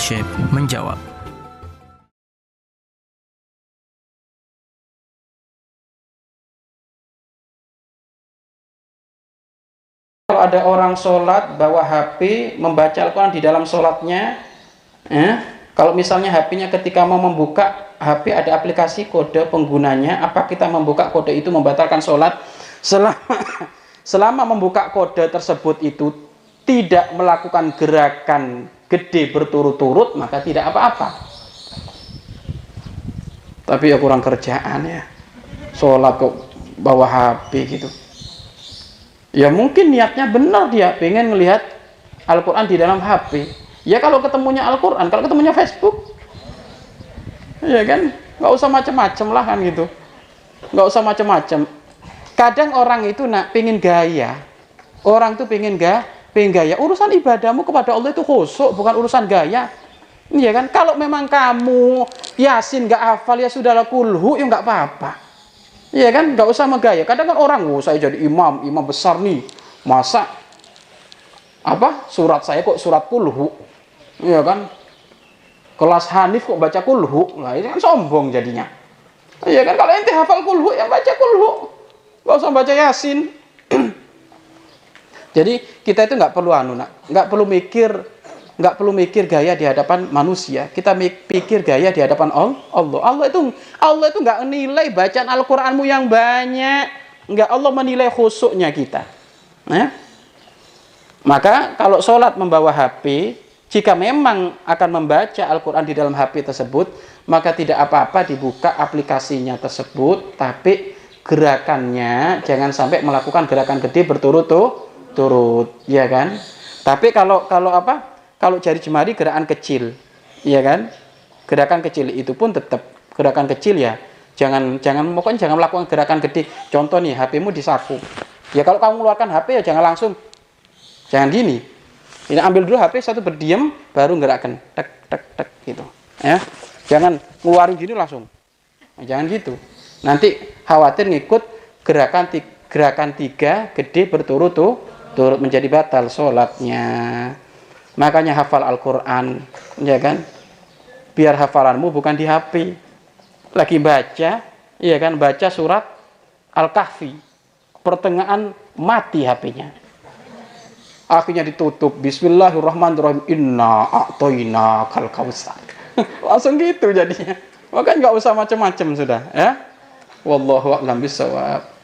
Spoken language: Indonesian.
Syekh menjawab. Kalau ada orang sholat bawa HP membaca Al-Quran di dalam sholatnya, eh, kalau misalnya HP-nya ketika mau membuka HP ada aplikasi kode penggunanya, apa kita membuka kode itu membatalkan sholat? Selama selama membuka kode tersebut itu tidak melakukan gerakan gede berturut-turut maka tidak apa-apa. Tapi ya kurang kerjaan ya, sholat kok bawa HP gitu. Ya mungkin niatnya benar dia pengen melihat Al-Quran di dalam HP. Ya kalau ketemunya Al-Quran, kalau ketemunya Facebook, ya kan, nggak usah macem-macem lah kan gitu, nggak usah macem-macem. Kadang orang itu nak pengen gaya, orang tuh pengen ga, pengen gaya. Urusan ibadahmu kepada Allah itu khusyuk, bukan urusan gaya. Iya kan, kalau memang kamu yasin nggak hafal ya sudahlah kulhu, ya nggak apa-apa. Iya kan, nggak usah megaya. Kadang kan orang, oh saya jadi imam, imam besar nih, masa apa surat saya kok surat kulhu, iya kan? Kelas Hanif kok baca kulhu, lah ini kan sombong jadinya. Iya kan, kalau ente hafal kulhu, ya baca kulhu, nggak usah baca yasin. Jadi kita itu nggak perlu anu, nggak perlu mikir, nggak perlu mikir gaya di hadapan manusia. Kita pikir gaya di hadapan Allah. Allah itu Allah itu nggak menilai bacaan Al-Qur'anmu yang banyak. Nggak Allah menilai khusuknya kita. Nah, maka kalau sholat membawa HP, jika memang akan membaca Al-Quran di dalam HP tersebut, maka tidak apa-apa dibuka aplikasinya tersebut, tapi gerakannya jangan sampai melakukan gerakan gede berturut-turut, ya kan? Tapi kalau kalau apa? Kalau jari jemari gerakan kecil, ya kan? Gerakan kecil itu pun tetap gerakan kecil ya. Jangan jangan pokoknya jangan melakukan gerakan gede. Contoh nih, HP-mu di saku. Ya kalau kamu mengeluarkan HP ya jangan langsung jangan gini. Ini ambil dulu HP satu berdiam baru gerakkan tek tek tek gitu. Ya. Jangan ngeluarin gini langsung. Nah, jangan gitu. Nanti khawatir ngikut gerakan gerakan tiga gede berturut tuh turut menjadi batal sholatnya. Makanya hafal Al-Quran, ya kan? Biar hafalanmu bukan di HP. Lagi baca, ya kan? Baca surat Al-Kahfi. Pertengahan mati HP-nya. Akhirnya ditutup. Bismillahirrahmanirrahim. Inna a'toina kal kausar. Langsung gitu jadinya. Makanya nggak usah macam-macam sudah, ya. Wallahu a'lam bishawab.